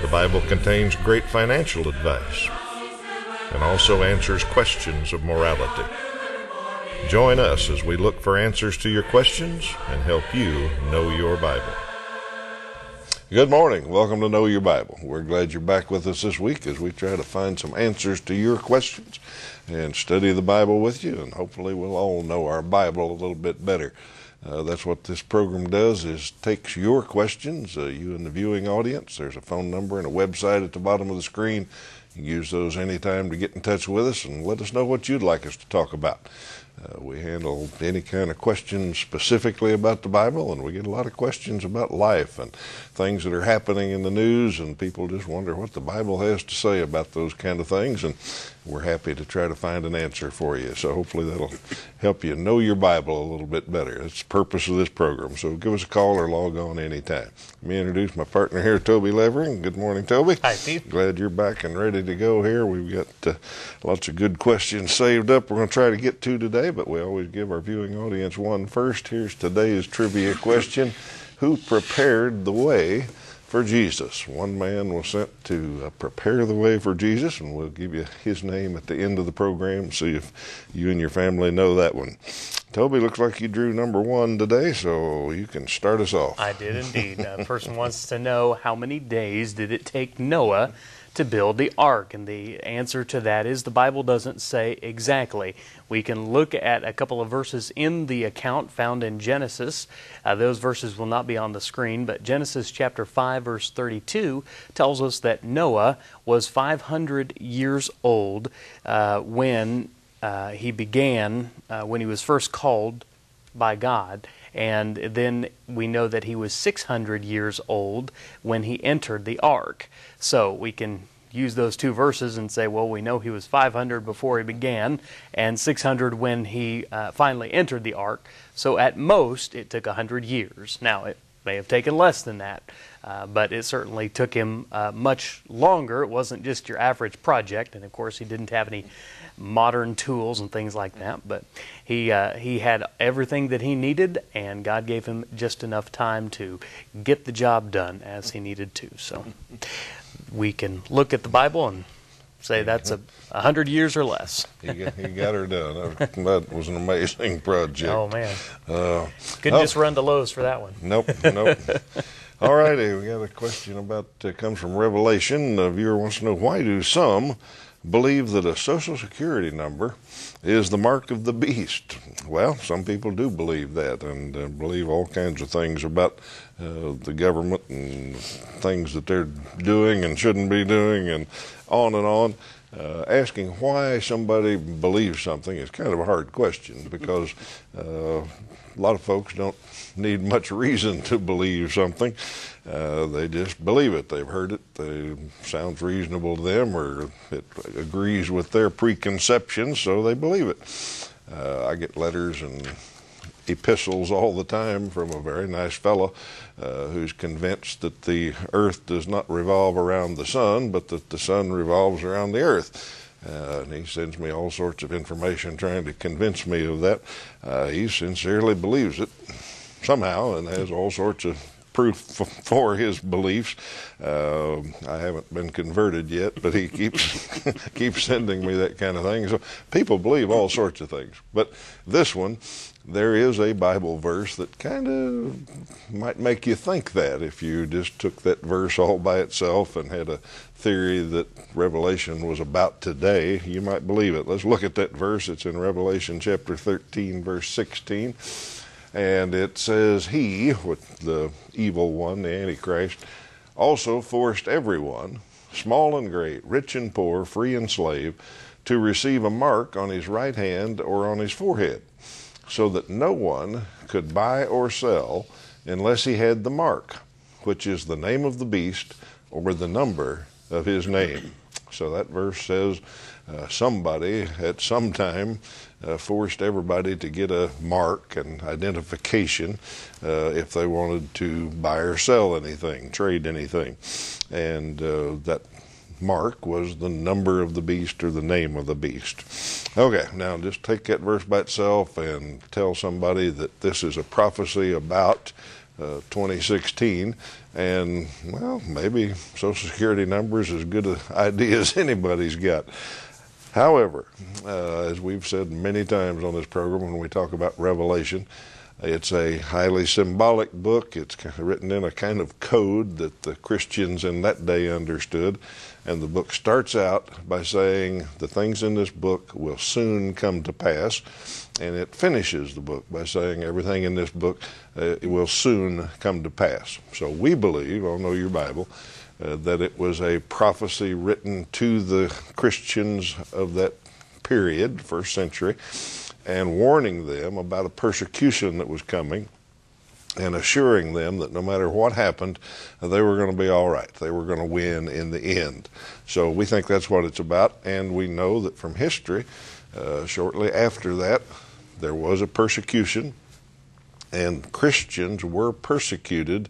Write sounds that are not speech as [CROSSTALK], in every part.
The Bible contains great financial advice and also answers questions of morality. Join us as we look for answers to your questions and help you know your Bible. Good morning. Welcome to Know Your Bible. We're glad you're back with us this week as we try to find some answers to your questions and study the Bible with you, and hopefully we'll all know our Bible a little bit better. Uh, that's what this program does is takes your questions, uh, you and the viewing audience. There's a phone number and a website at the bottom of the screen. You can use those anytime to get in touch with us and let us know what you'd like us to talk about. Uh, we handle any kind of questions specifically about the Bible, and we get a lot of questions about life and things that are happening in the news, and people just wonder what the Bible has to say about those kind of things. And we're happy to try to find an answer for you. So hopefully that'll help you know your Bible a little bit better. That's the purpose of this program. So give us a call or log on anytime. Let me introduce my partner here, Toby Levering. Good morning, Toby. Hi, Steve. Glad you're back and ready to go here. We've got uh, lots of good questions saved up we're going to try to get to today, but we always give our viewing audience one first. Here's today's trivia question Who prepared the way? For Jesus. One man was sent to uh, prepare the way for Jesus, and we'll give you his name at the end of the program. See if you and your family know that one. Toby, looks like you drew number one today, so you can start us off. I did indeed. A person wants to know how many days did it take Noah to build the ark? And the answer to that is the Bible doesn't say exactly. We can look at a couple of verses in the account found in Genesis. Uh, those verses will not be on the screen, but Genesis chapter 5, verse 32 tells us that Noah was 500 years old uh, when uh, he began, uh, when he was first called by God. And then we know that he was 600 years old when he entered the ark. So we can use those two verses and say, well, we know he was 500 before he began and 600 when he uh, finally entered the ark. So at most, it took 100 years. Now, it may have taken less than that, uh, but it certainly took him uh, much longer. It wasn't just your average project, and of course, he didn't have any modern tools and things like that. But he uh, he had everything that he needed, and God gave him just enough time to get the job done as he needed to. So we can look at the Bible and say that's a, a hundred years or less. he, got, he got her done. That was an amazing project. Oh man, uh, couldn't oh, just run to Lowe's for that one. Nope, nope. [LAUGHS] All righty, we got a question about uh, comes from Revelation. A viewer wants to know why do some believe that a social security number is the mark of the beast. Well, some people do believe that and uh, believe all kinds of things about uh, the government and things that they're doing and shouldn't be doing and on and on. Uh, asking why somebody believes something is kind of a hard question because uh, a lot of folks don't need much reason to believe something. Uh, they just believe it. They've heard it. It sounds reasonable to them, or it agrees with their preconceptions, so they believe it. Uh, I get letters and epistles all the time from a very nice fellow uh, who's convinced that the earth does not revolve around the sun, but that the sun revolves around the earth. Uh, and he sends me all sorts of information trying to convince me of that. Uh, he sincerely believes it somehow and has all sorts of proof for his beliefs. Uh, I haven't been converted yet, but he keeps [LAUGHS] keeps sending me that kind of thing. So people believe all sorts of things, but this one, there is a Bible verse that kind of might make you think that if you just took that verse all by itself and had a theory that Revelation was about today, you might believe it. Let's look at that verse. It's in Revelation chapter 13, verse 16 and it says, He, with the evil one, the Antichrist, also forced everyone, small and great, rich and poor, free and slave, to receive a mark on his right hand or on his forehead, so that no one could buy or sell unless he had the mark, which is the name of the beast or the number of his name. So that verse says uh, somebody at some time uh, forced everybody to get a mark and identification uh, if they wanted to buy or sell anything, trade anything. And uh, that mark was the number of the beast or the name of the beast. Okay, now just take that verse by itself and tell somebody that this is a prophecy about uh, 2016, and well, maybe Social Security numbers as good [LAUGHS] an idea as anybody's got. However, uh, as we've said many times on this program when we talk about Revelation, it's a highly symbolic book. It's written in a kind of code that the Christians in that day understood. And the book starts out by saying the things in this book will soon come to pass. And it finishes the book by saying everything in this book uh, will soon come to pass. So we believe, I'll know your Bible, uh, that it was a prophecy written to the Christians of that period, first century, and warning them about a persecution that was coming and assuring them that no matter what happened, they were going to be all right. They were going to win in the end. So we think that's what it's about, and we know that from history, uh, shortly after that, there was a persecution, and Christians were persecuted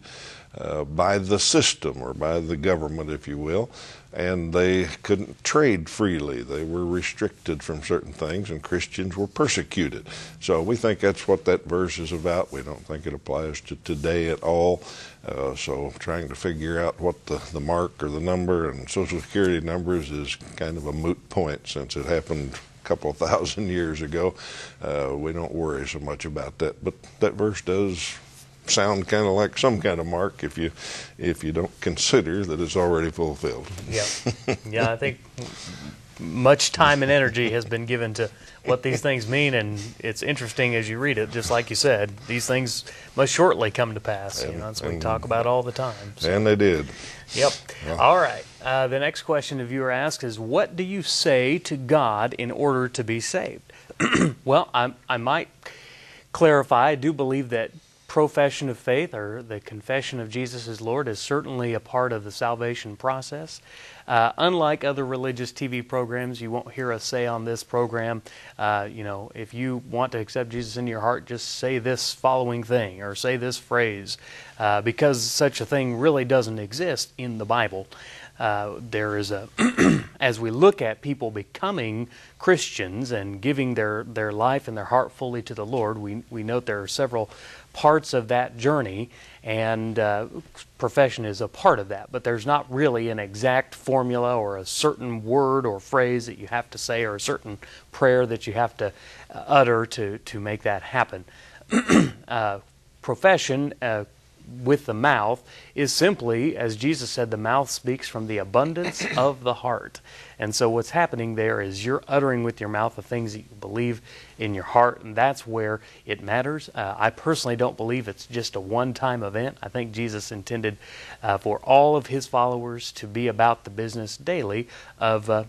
uh, by the system or by the government, if you will, and they couldn't trade freely. They were restricted from certain things, and Christians were persecuted. So we think that's what that verse is about. We don't think it applies to today at all. Uh, so trying to figure out what the, the mark or the number and Social Security numbers is kind of a moot point since it happened couple thousand years ago. Uh, we don't worry so much about that. But that verse does sound kind of like some kind of mark if you if you don't consider that it's already fulfilled. Yeah, [LAUGHS] yeah. I think much time and energy has been given to what these things mean, and it's interesting as you read it. Just like you said, these things must shortly come to pass. And, you know, that's what we talk about all the time. So. And they did. Yep. Yeah. All right. Uh, the next question the viewer asks is, "What do you say to God in order to be saved?" [CLEARS THROAT] well, I, I might clarify. I do believe that profession of faith or the confession of Jesus as Lord is certainly a part of the salvation process. Uh, unlike other religious TV programs, you won't hear us say on this program, uh, you know, if you want to accept Jesus in your heart, just say this following thing or say this phrase, uh, because such a thing really doesn't exist in the Bible. Uh, there is a, [CLEARS THROAT] as we look at people becoming Christians and giving their, their life and their heart fully to the Lord, we, we note there are several parts of that journey, and uh, profession is a part of that. But there's not really an exact formula or a certain word or phrase that you have to say or a certain prayer that you have to uh, utter to, to make that happen. [CLEARS THROAT] uh, profession with the mouth is simply, as Jesus said, the mouth speaks from the abundance [COUGHS] of the heart. And so what's happening there is you're uttering with your mouth the things that you believe in your heart, and that's where it matters. Uh, I personally don't believe it's just a one time event. I think Jesus intended uh, for all of his followers to be about the business daily of uh,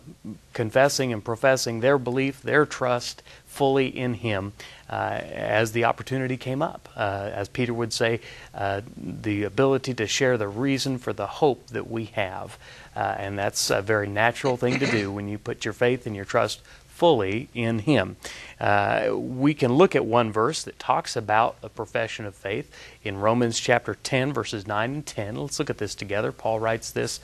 confessing and professing their belief, their trust fully in him uh, as the opportunity came up. Uh, as Peter would say, uh, the ability to share the reason for the hope that we have. Uh, and that's a very natural thing to do [COUGHS] when you put your faith and your trust fully in Him. Uh, we can look at one verse that talks about a profession of faith in Romans chapter 10, verses 9 and 10. Let's look at this together. Paul writes this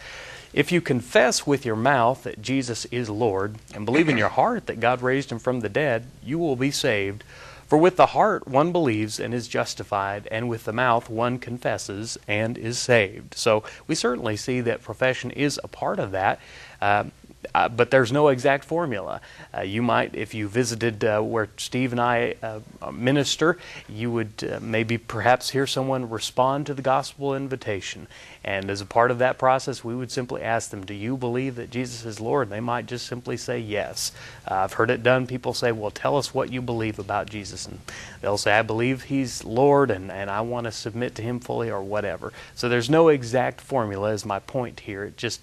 If you confess with your mouth that Jesus is Lord and believe in your heart that God raised him from the dead, you will be saved. For with the heart one believes and is justified, and with the mouth one confesses and is saved. So we certainly see that profession is a part of that. Uh, uh, but there's no exact formula. Uh, you might, if you visited uh, where Steve and I uh, minister, you would uh, maybe perhaps hear someone respond to the gospel invitation. And as a part of that process, we would simply ask them, Do you believe that Jesus is Lord? And they might just simply say yes. Uh, I've heard it done. People say, Well, tell us what you believe about Jesus. And they'll say, I believe He's Lord and, and I want to submit to Him fully or whatever. So there's no exact formula, is my point here. It just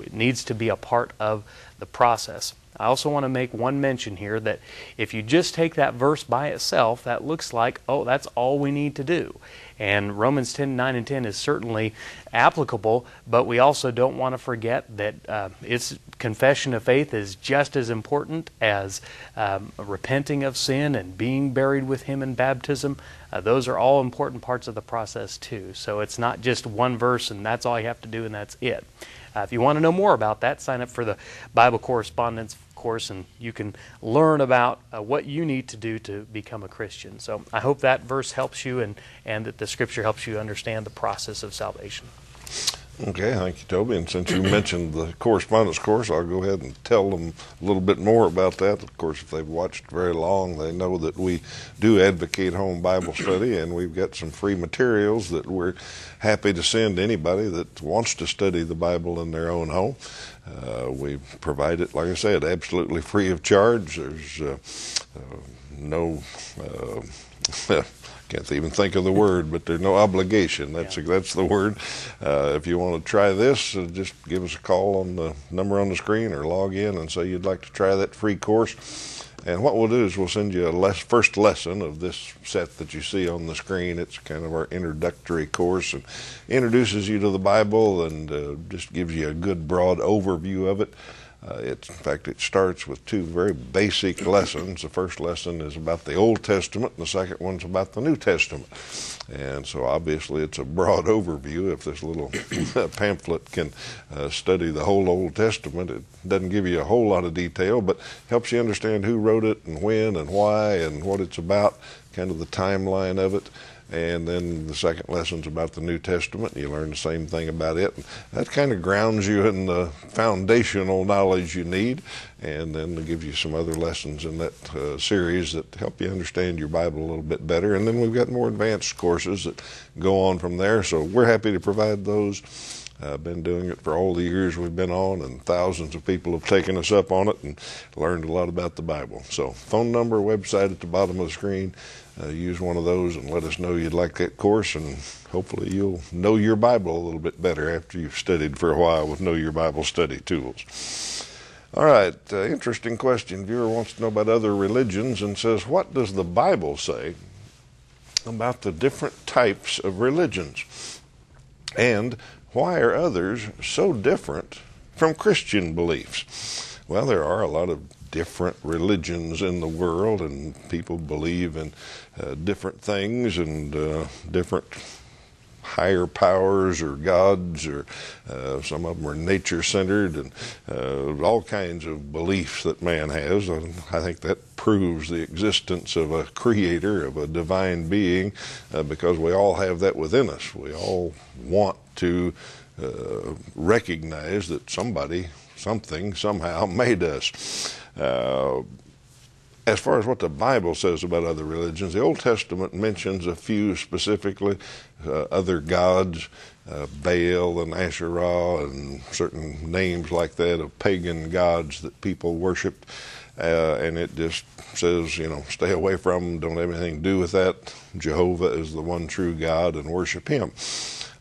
it needs to be a part of the process. I also want to make one mention here that if you just take that verse by itself, that looks like, oh, that's all we need to do. And Romans 10 9 and 10 is certainly applicable, but we also don't want to forget that uh, its confession of faith is just as important as um, repenting of sin and being buried with Him in baptism. Uh, those are all important parts of the process, too. So it's not just one verse and that's all you have to do and that's it. Uh, if you want to know more about that, sign up for the Bible correspondence course, and you can learn about uh, what you need to do to become a Christian. So I hope that verse helps you and, and that the scripture helps you understand the process of salvation. Okay, thank you, Toby. And since you mentioned the correspondence course, I'll go ahead and tell them a little bit more about that. Of course, if they've watched very long, they know that we do advocate home Bible study, and we've got some free materials that we're happy to send anybody that wants to study the Bible in their own home. Uh, we provide it, like I said, absolutely free of charge. There's uh, uh, no uh, [LAUGHS] can't even think of the word, but there's no obligation. That's yeah. that's the word. Uh, if you want to try this, uh, just give us a call on the number on the screen or log in and say you'd like to try that free course. And what we'll do is we'll send you a les- first lesson of this set that you see on the screen. It's kind of our introductory course and introduces you to the Bible and uh, just gives you a good broad overview of it. Uh, it, in fact, it starts with two very basic lessons. The first lesson is about the Old Testament, and the second one's about the New Testament. And so, obviously, it's a broad [LAUGHS] overview. If this little [COUGHS] pamphlet can uh, study the whole Old Testament, it doesn't give you a whole lot of detail, but helps you understand who wrote it and when and why and what it's about, kind of the timeline of it and then the second lesson's about the New Testament. You learn the same thing about it. And that kind of grounds you in the foundational knowledge you need, and then it gives you some other lessons in that uh, series that help you understand your Bible a little bit better. And then we've got more advanced courses that go on from there. So we're happy to provide those. I've been doing it for all the years we've been on, and thousands of people have taken us up on it and learned a lot about the Bible. So, phone number, website at the bottom of the screen. Uh, use one of those and let us know you'd like that course, and hopefully you'll know your Bible a little bit better after you've studied for a while with Know Your Bible study tools. All right, uh, interesting question. Viewer wants to know about other religions and says, What does the Bible say about the different types of religions? And why are others so different from Christian beliefs? Well, there are a lot of different religions in the world, and people believe in uh, different things and uh, different higher powers or gods, or uh, some of them are nature centered, and uh, all kinds of beliefs that man has. And I think that proves the existence of a creator, of a divine being, uh, because we all have that within us. We all want to uh, recognize that somebody, something, somehow [LAUGHS] made us. Uh, as far as what the Bible says about other religions, the Old Testament mentions a few specifically, uh, other gods, uh, Baal and Asherah, and certain names like that of pagan gods that people worshiped. Uh, and it just says, you know, stay away from them, don't have anything to do with that. Jehovah is the one true God and worship Him.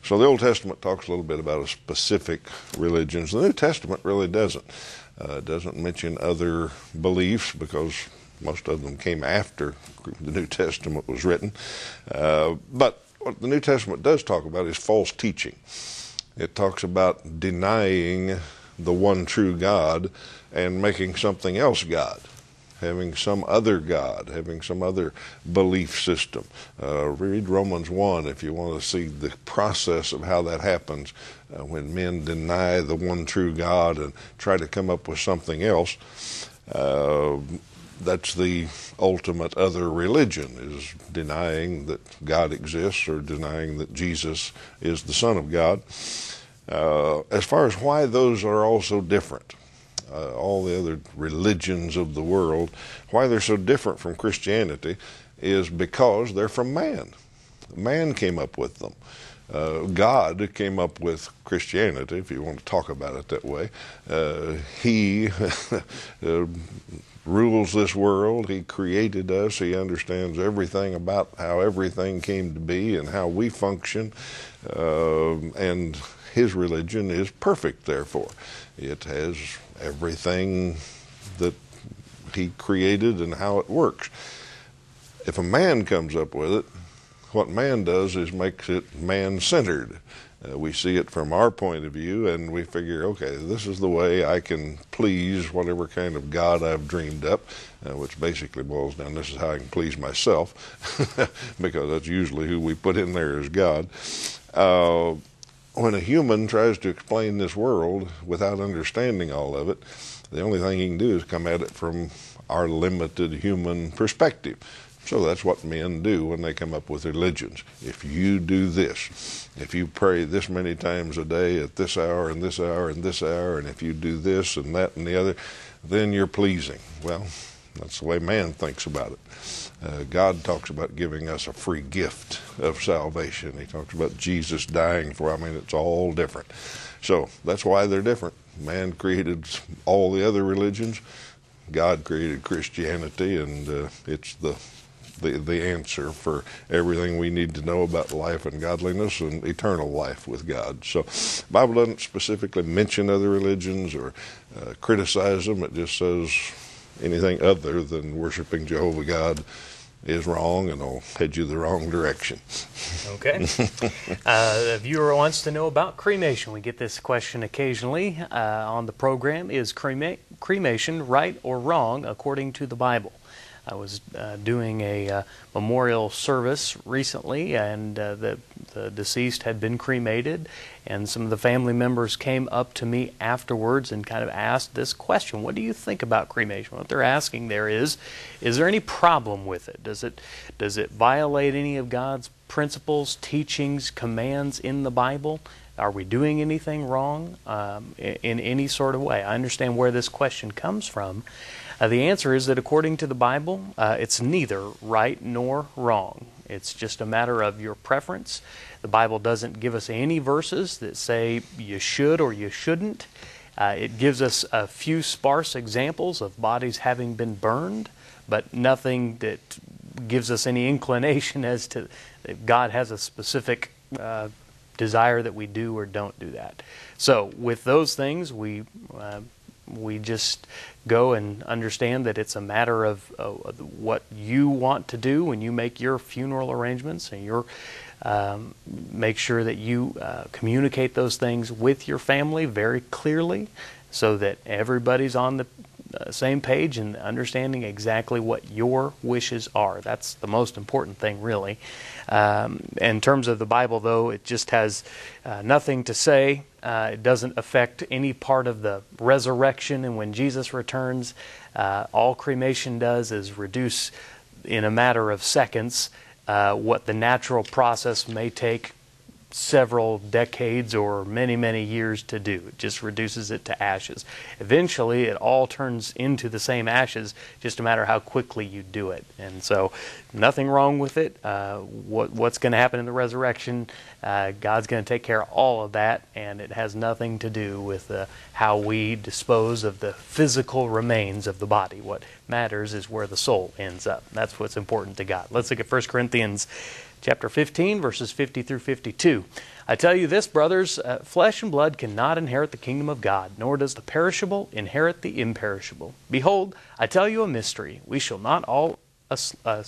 So the Old Testament talks a little bit about a specific religions. The New Testament really doesn't. Uh, doesn't mention other beliefs because most of them came after the New Testament was written. Uh, but what the New Testament does talk about is false teaching. It talks about denying the one true God and making something else God having some other God, having some other belief system. Uh, read Romans 1 if you want to see the process of how that happens uh, when men deny the one true God and try to come up with something else. Uh, that's the ultimate other religion is denying that God exists or denying that Jesus is the Son of God. Uh, as far as why those are all so different, uh, all the other religions of the world, why they're so different from Christianity is because they're from man. Man came up with them. Uh, God came up with Christianity, if you want to talk about it that way. Uh, he [LAUGHS] uh, rules this world. He created us. He understands everything about how everything came to be and how we function. Uh, and his religion is perfect, therefore. It has everything that He created and how it works. If a man comes up with it, what man does is makes it man centered. Uh, we see it from our point of view, and we figure, okay, this is the way I can please whatever kind of God I've dreamed up, uh, which basically boils down this is how I can please myself, [LAUGHS] because that's usually who we put in there as God. Uh, when a human tries to explain this world without understanding all of it, the only thing he can do is come at it from our limited human perspective. So that's what men do when they come up with religions. If you do this, if you pray this many times a day at this hour and this hour and this hour, and if you do this and that and the other, then you're pleasing. Well, that's the way man thinks about it. Uh, God talks about giving us a free gift of salvation. He talks about Jesus dying for. I mean, it's all different. So that's why they're different. Man created all the other religions. God created Christianity, and uh, it's the the, the answer for everything we need to know about life and godliness and eternal life with God. So, Bible doesn't specifically mention other religions or uh, criticize them. It just says anything other than worshiping Jehovah God is wrong and will head you the wrong direction. Okay. [LAUGHS] uh, a viewer wants to know about cremation. We get this question occasionally uh, on the program. Is crema- cremation right or wrong according to the Bible? I was uh, doing a uh, memorial service recently, and uh, the, the deceased had been cremated. And some of the family members came up to me afterwards and kind of asked this question What do you think about cremation? What they're asking there is Is there any problem with it? Does it, does it violate any of God's principles, teachings, commands in the Bible? Are we doing anything wrong um, in, in any sort of way? I understand where this question comes from. Uh, the answer is that according to the Bible, uh, it's neither right nor wrong. It's just a matter of your preference. The Bible doesn't give us any verses that say you should or you shouldn't. Uh, it gives us a few sparse examples of bodies having been burned, but nothing that gives us any inclination [LAUGHS] as to that God has a specific uh, desire that we do or don't do that. So, with those things, we uh, we just go and understand that it's a matter of uh, what you want to do when you make your funeral arrangements and your um, make sure that you uh, communicate those things with your family very clearly so that everybody's on the uh, same page and understanding exactly what your wishes are. That's the most important thing, really. Um, in terms of the Bible, though, it just has uh, nothing to say. Uh, it doesn't affect any part of the resurrection. And when Jesus returns, uh, all cremation does is reduce, in a matter of seconds, uh, what the natural process may take several decades or many, many years to do. It just reduces it to ashes. Eventually, it all turns into the same ashes, just a matter how quickly you do it. And so, nothing wrong with it. Uh, what, what's going to happen in the resurrection, uh, God's going to take care of all of that, and it has nothing to do with uh, how we dispose of the physical remains of the body. What matters is where the soul ends up. That's what's important to God. Let's look at 1 Corinthians chapter 15, verses 50 through 52. I tell you this, brothers, uh, flesh and blood cannot inherit the kingdom of God, nor does the perishable inherit the imperishable. Behold, I tell you a mystery. We shall not all uh,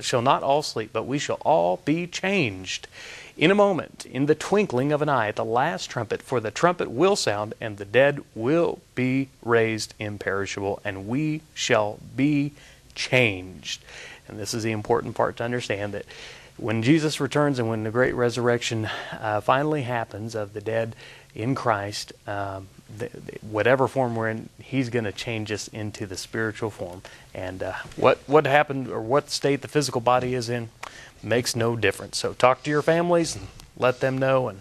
shall not all sleep, but we shall all be changed in a moment, in the twinkling of an eye, at the last trumpet. For the trumpet will sound, and the dead will be raised imperishable, and we shall be changed. And this is the important part to understand that when Jesus returns and when the great resurrection uh, finally happens of the dead in Christ, um, the, the, whatever form we're in, He's going to change us into the spiritual form. And uh, what what happened or what state the physical body is in makes no difference. So talk to your families and let them know, and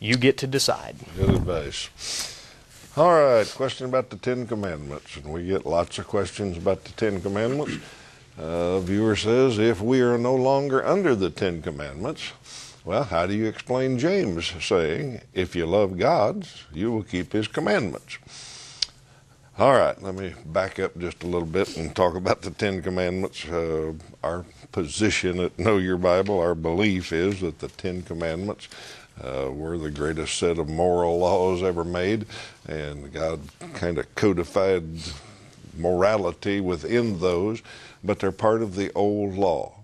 you get to decide. Good advice. All right, question about the Ten Commandments, and we get lots of questions about the Ten Commandments. Uh, viewer says, if we are no longer under the Ten Commandments, well, how do you explain James saying, if you love God, you will keep his commandments? All right, let me back up just a little bit and talk about the Ten Commandments. Uh, our position at Know Your Bible, our belief is that the Ten Commandments uh, were the greatest set of moral laws ever made, and God kind of codified morality within those, but they're part of the old law.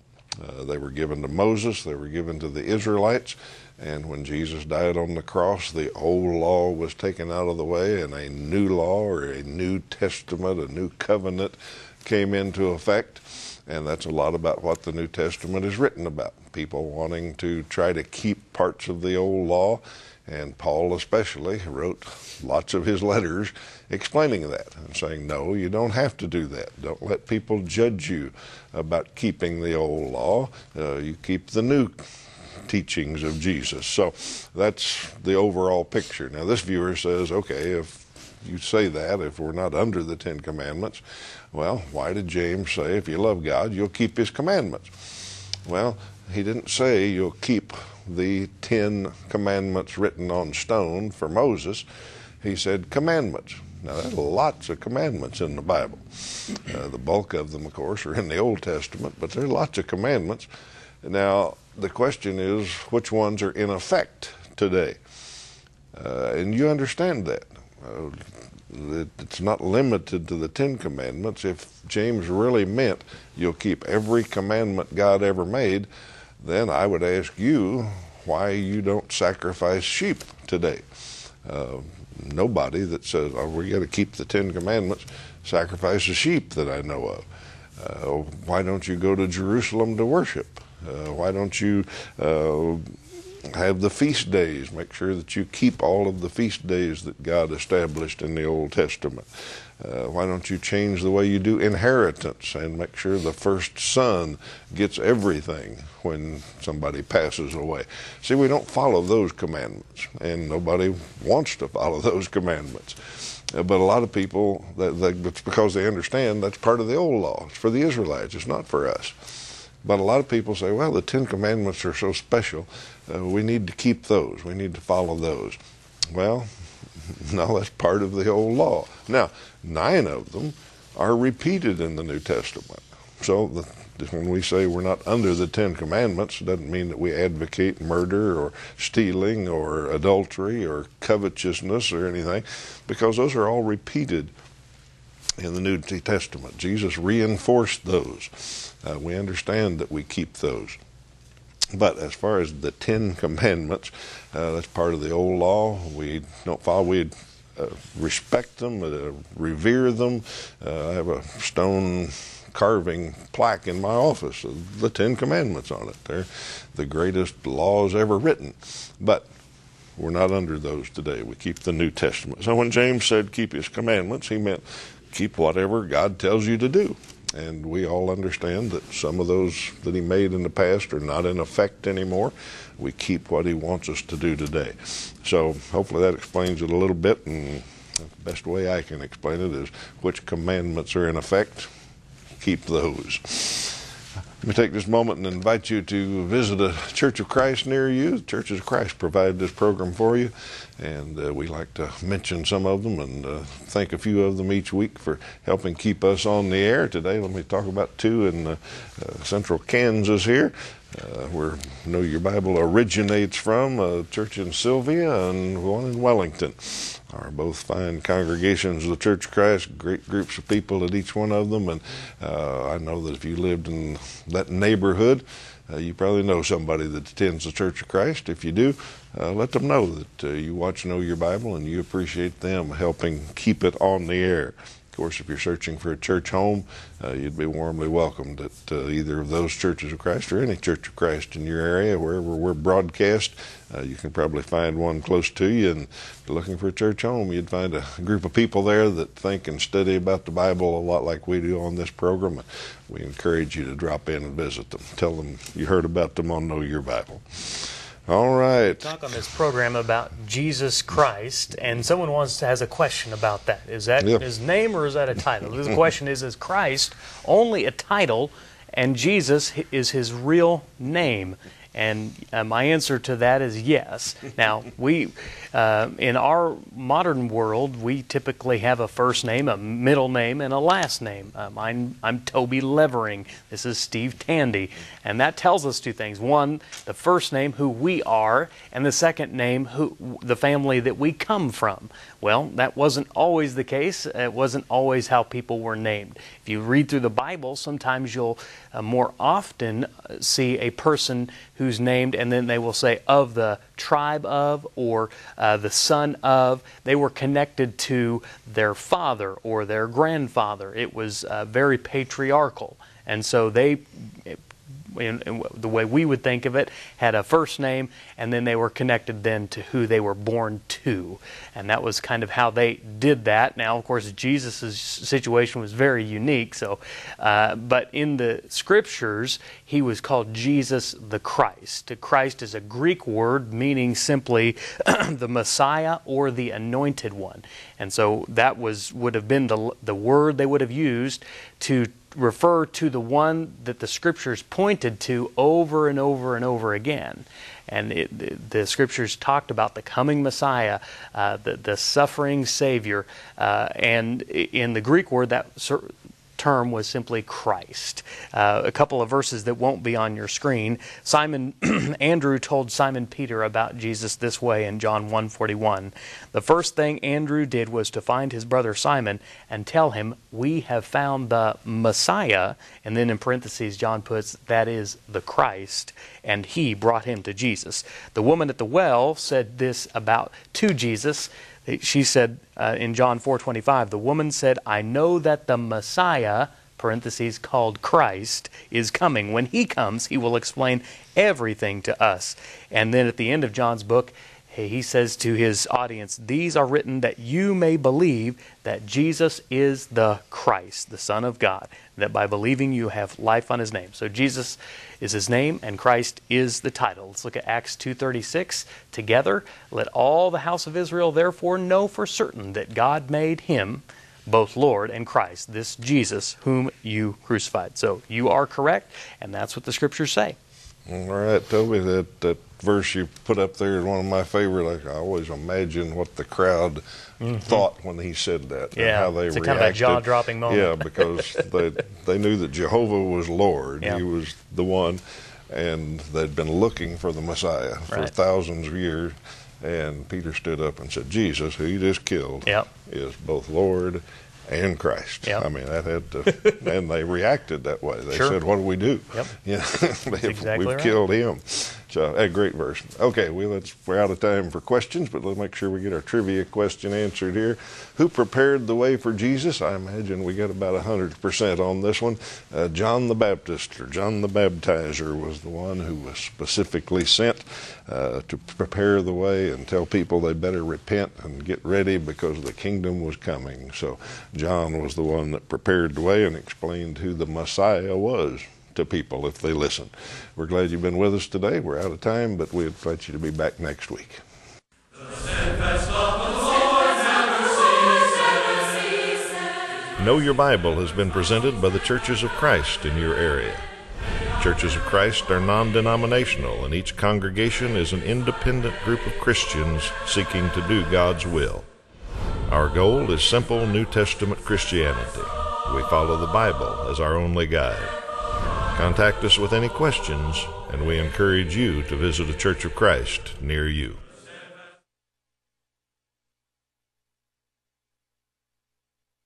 Uh, they were given to Moses, they were given to the Israelites, and when Jesus died on the cross, the old law was taken out of the way, and a new law or a new testament, a new covenant came into effect. And that's a lot about what the New Testament is written about. People wanting to try to keep parts of the old law. And Paul, especially, wrote lots of his letters explaining that and saying, no, you don't have to do that. Don't let people judge you about keeping the old law. Uh, you keep the new teachings of Jesus. So that's the overall picture. Now, this viewer says, okay, if you say that, if we're not under the Ten Commandments, well, why did James say, if you love God, you'll keep His commandments? Well, he didn't say you'll keep the Ten Commandments written on stone for Moses. He said commandments. Now, there's lots of commandments in the Bible. Uh, the bulk of them, of course, are in the Old Testament, but there's lots of commandments. Now, the question is which ones are in effect today? Uh, and you understand that. Uh, it's not limited to the Ten Commandments. If James really meant you'll keep every commandment God ever made, then I would ask you why you don't sacrifice sheep today. Uh, nobody that says, oh, we got to keep the Ten Commandments sacrifices sheep that I know of. Uh, why don't you go to Jerusalem to worship? Uh, why don't you uh, have the feast days? Make sure that you keep all of the feast days that God established in the Old Testament. Uh, why don't you change the way you do inheritance and make sure the first son gets everything when somebody passes away? See, we don't follow those commandments, and nobody wants to follow [LAUGHS] those commandments. Uh, but a lot of people, it's because they understand that's part of the old law. It's for the Israelites, it's not for us. But a lot of people say, well, the Ten Commandments are so special, uh, we need to keep those, we need to follow those. Well, [LAUGHS] no, that's part of the old law. Now, nine of them are repeated in the New Testament. So the, when we say we're not under the Ten Commandments, it doesn't mean that we advocate murder or stealing or adultery or covetousness or anything, because those are all repeated in the New Testament. Jesus reinforced those. Uh, we understand that we keep those. But as far as the Ten [LAUGHS] Commandments, uh, that's part of the old law. We don't follow. We uh, respect them, uh, revere them. Uh, I have a stone carving plaque in my office of the Ten Commandments on it. They're the greatest laws ever written. But we're not under those today. We keep the New Testament. So when James said keep his commandments, he meant keep whatever God tells you to do. And we all understand that some of those that he made in the past are not in effect anymore. We keep what he wants us to do today. So hopefully that explains it a little bit. And the best way I can explain it is which commandments are in effect, keep those. Let me take this moment and invite you to visit a Church of Christ near you. The Churches of Christ provide this program for you, and uh, we like to mention some of them and uh, thank a few of them each week for helping keep us on the air. Today, let me talk about two in uh, uh central Kansas here. Uh, where Know Your Bible originates from, a church in Sylvia and one in Wellington are both fine congregations of the Church of Christ, great groups of people at each one of them. And uh, I know that if you lived in that neighborhood, uh, you probably know somebody that attends the Church of Christ. If you do, uh, let them know that uh, you watch Know Your Bible and you appreciate them helping keep it on the air. Of course, if you're searching for a church home, uh, you'd be warmly welcomed at uh, either of those churches of Christ or any church of Christ in your area, wherever we're broadcast. Uh, you can probably find one close to you. And if you're looking for a church home, you'd find a group of people there that think and study about the Bible a lot like we do on this program. We encourage you to drop in and visit them. Tell them you heard about them on Know Your Bible. All right. Talk on this program about Jesus Christ, and someone wants to has a question about that. Is that yep. his name or is that a title? the question is: Is Christ only a title, and Jesus is his real name? And uh, my answer to that is yes. Now, we, uh, in our modern world, we typically have a first name, a middle name, and a last name. Um, I'm, I'm Toby Levering. This is Steve Tandy. And that tells us two things. One, the first name, who we are, and the second name, who the family that we come from. Well, that wasn't always the case. It wasn't always how people were named. If you read through the Bible, sometimes you'll uh, more often uh, see a person who's named, and then they will say of the tribe of or uh, the son of. They were connected to their father or their grandfather. It was uh, very patriarchal. And so they in, in, the way we would think of it, had a first name, and then they were connected then to who they were born to. And that was kind of how they did that. Now, of course, Jesus' situation was very unique. So, uh, but in the scriptures, he was called Jesus the Christ. Christ is a Greek word meaning simply [CLEARS THROAT] the Messiah or the anointed one. And so that was would have been the the word they would have used to refer to the one that the scriptures pointed to over and over and over again. And it, the, the, scriptures talked about the coming Messiah, uh, the, the suffering Savior. Uh, and in the Greek word, that term was simply Christ. Uh, a couple of verses that won't be on your screen. Simon [CLEARS THROAT] Andrew told Simon Peter about Jesus this way in John 1:41. The first thing Andrew did was to find his brother Simon and tell him, "We have found the Messiah." And then in parentheses John puts, "That is the Christ." And he brought him to Jesus. The woman at the well said this about to Jesus she said uh, in John 4:25, the woman said, "I know that the Messiah, parentheses called Christ, is coming. When he comes, he will explain everything to us." And then at the end of John's book, he says to his audience, These are written that you may believe that Jesus is the Christ, the Son of God, that by believing you have life on his name. So Jesus is his name and Christ is the title. Let's look at Acts 2:36 together. Let all the house of Israel therefore know for certain that God made him both Lord and Christ, this Jesus whom you crucified. So you are correct, and that's what the scriptures say. All right, Toby, that, that verse you put up there is one of my favorite. I always imagine what the crowd mm-hmm. thought when he said that. Yeah, how they it's reacted. kind of a jaw-dropping moment. Yeah, because [LAUGHS] they they knew that Jehovah was Lord. Yeah. He was the one, and they'd been looking for the Messiah for right. thousands of years. And Peter stood up and said, "Jesus, who you just killed, yep. is both Lord and Christ. Yep. I mean, that had to, [LAUGHS] and they reacted that way. They sure. said, "What do we do?" Yep. [LAUGHS] Yeah, exactly we've right. killed him. So, a great verse. Okay, well, let's, we're out of time for questions, but let's make sure we get our trivia question answered here. Who prepared the way for Jesus? I imagine we got about 100% on this one. Uh, John the Baptist, or John the Baptizer, was the one who was specifically sent uh, to prepare the way and tell people they better repent and get ready because the kingdom was coming. So, John was the one that prepared the way and explained who the Messiah was to people if they listen. We're glad you've been with us today. We're out of time, but we invite you to be back next week. Know Your Bible has been presented by the Churches of Christ in your area. Churches of Christ are non denominational, and each congregation is an independent group of Christians seeking to do God's will. Our goal is simple New Testament Christianity. We follow the Bible as our only guide. Contact us with any questions, and we encourage you to visit a Church of Christ near you.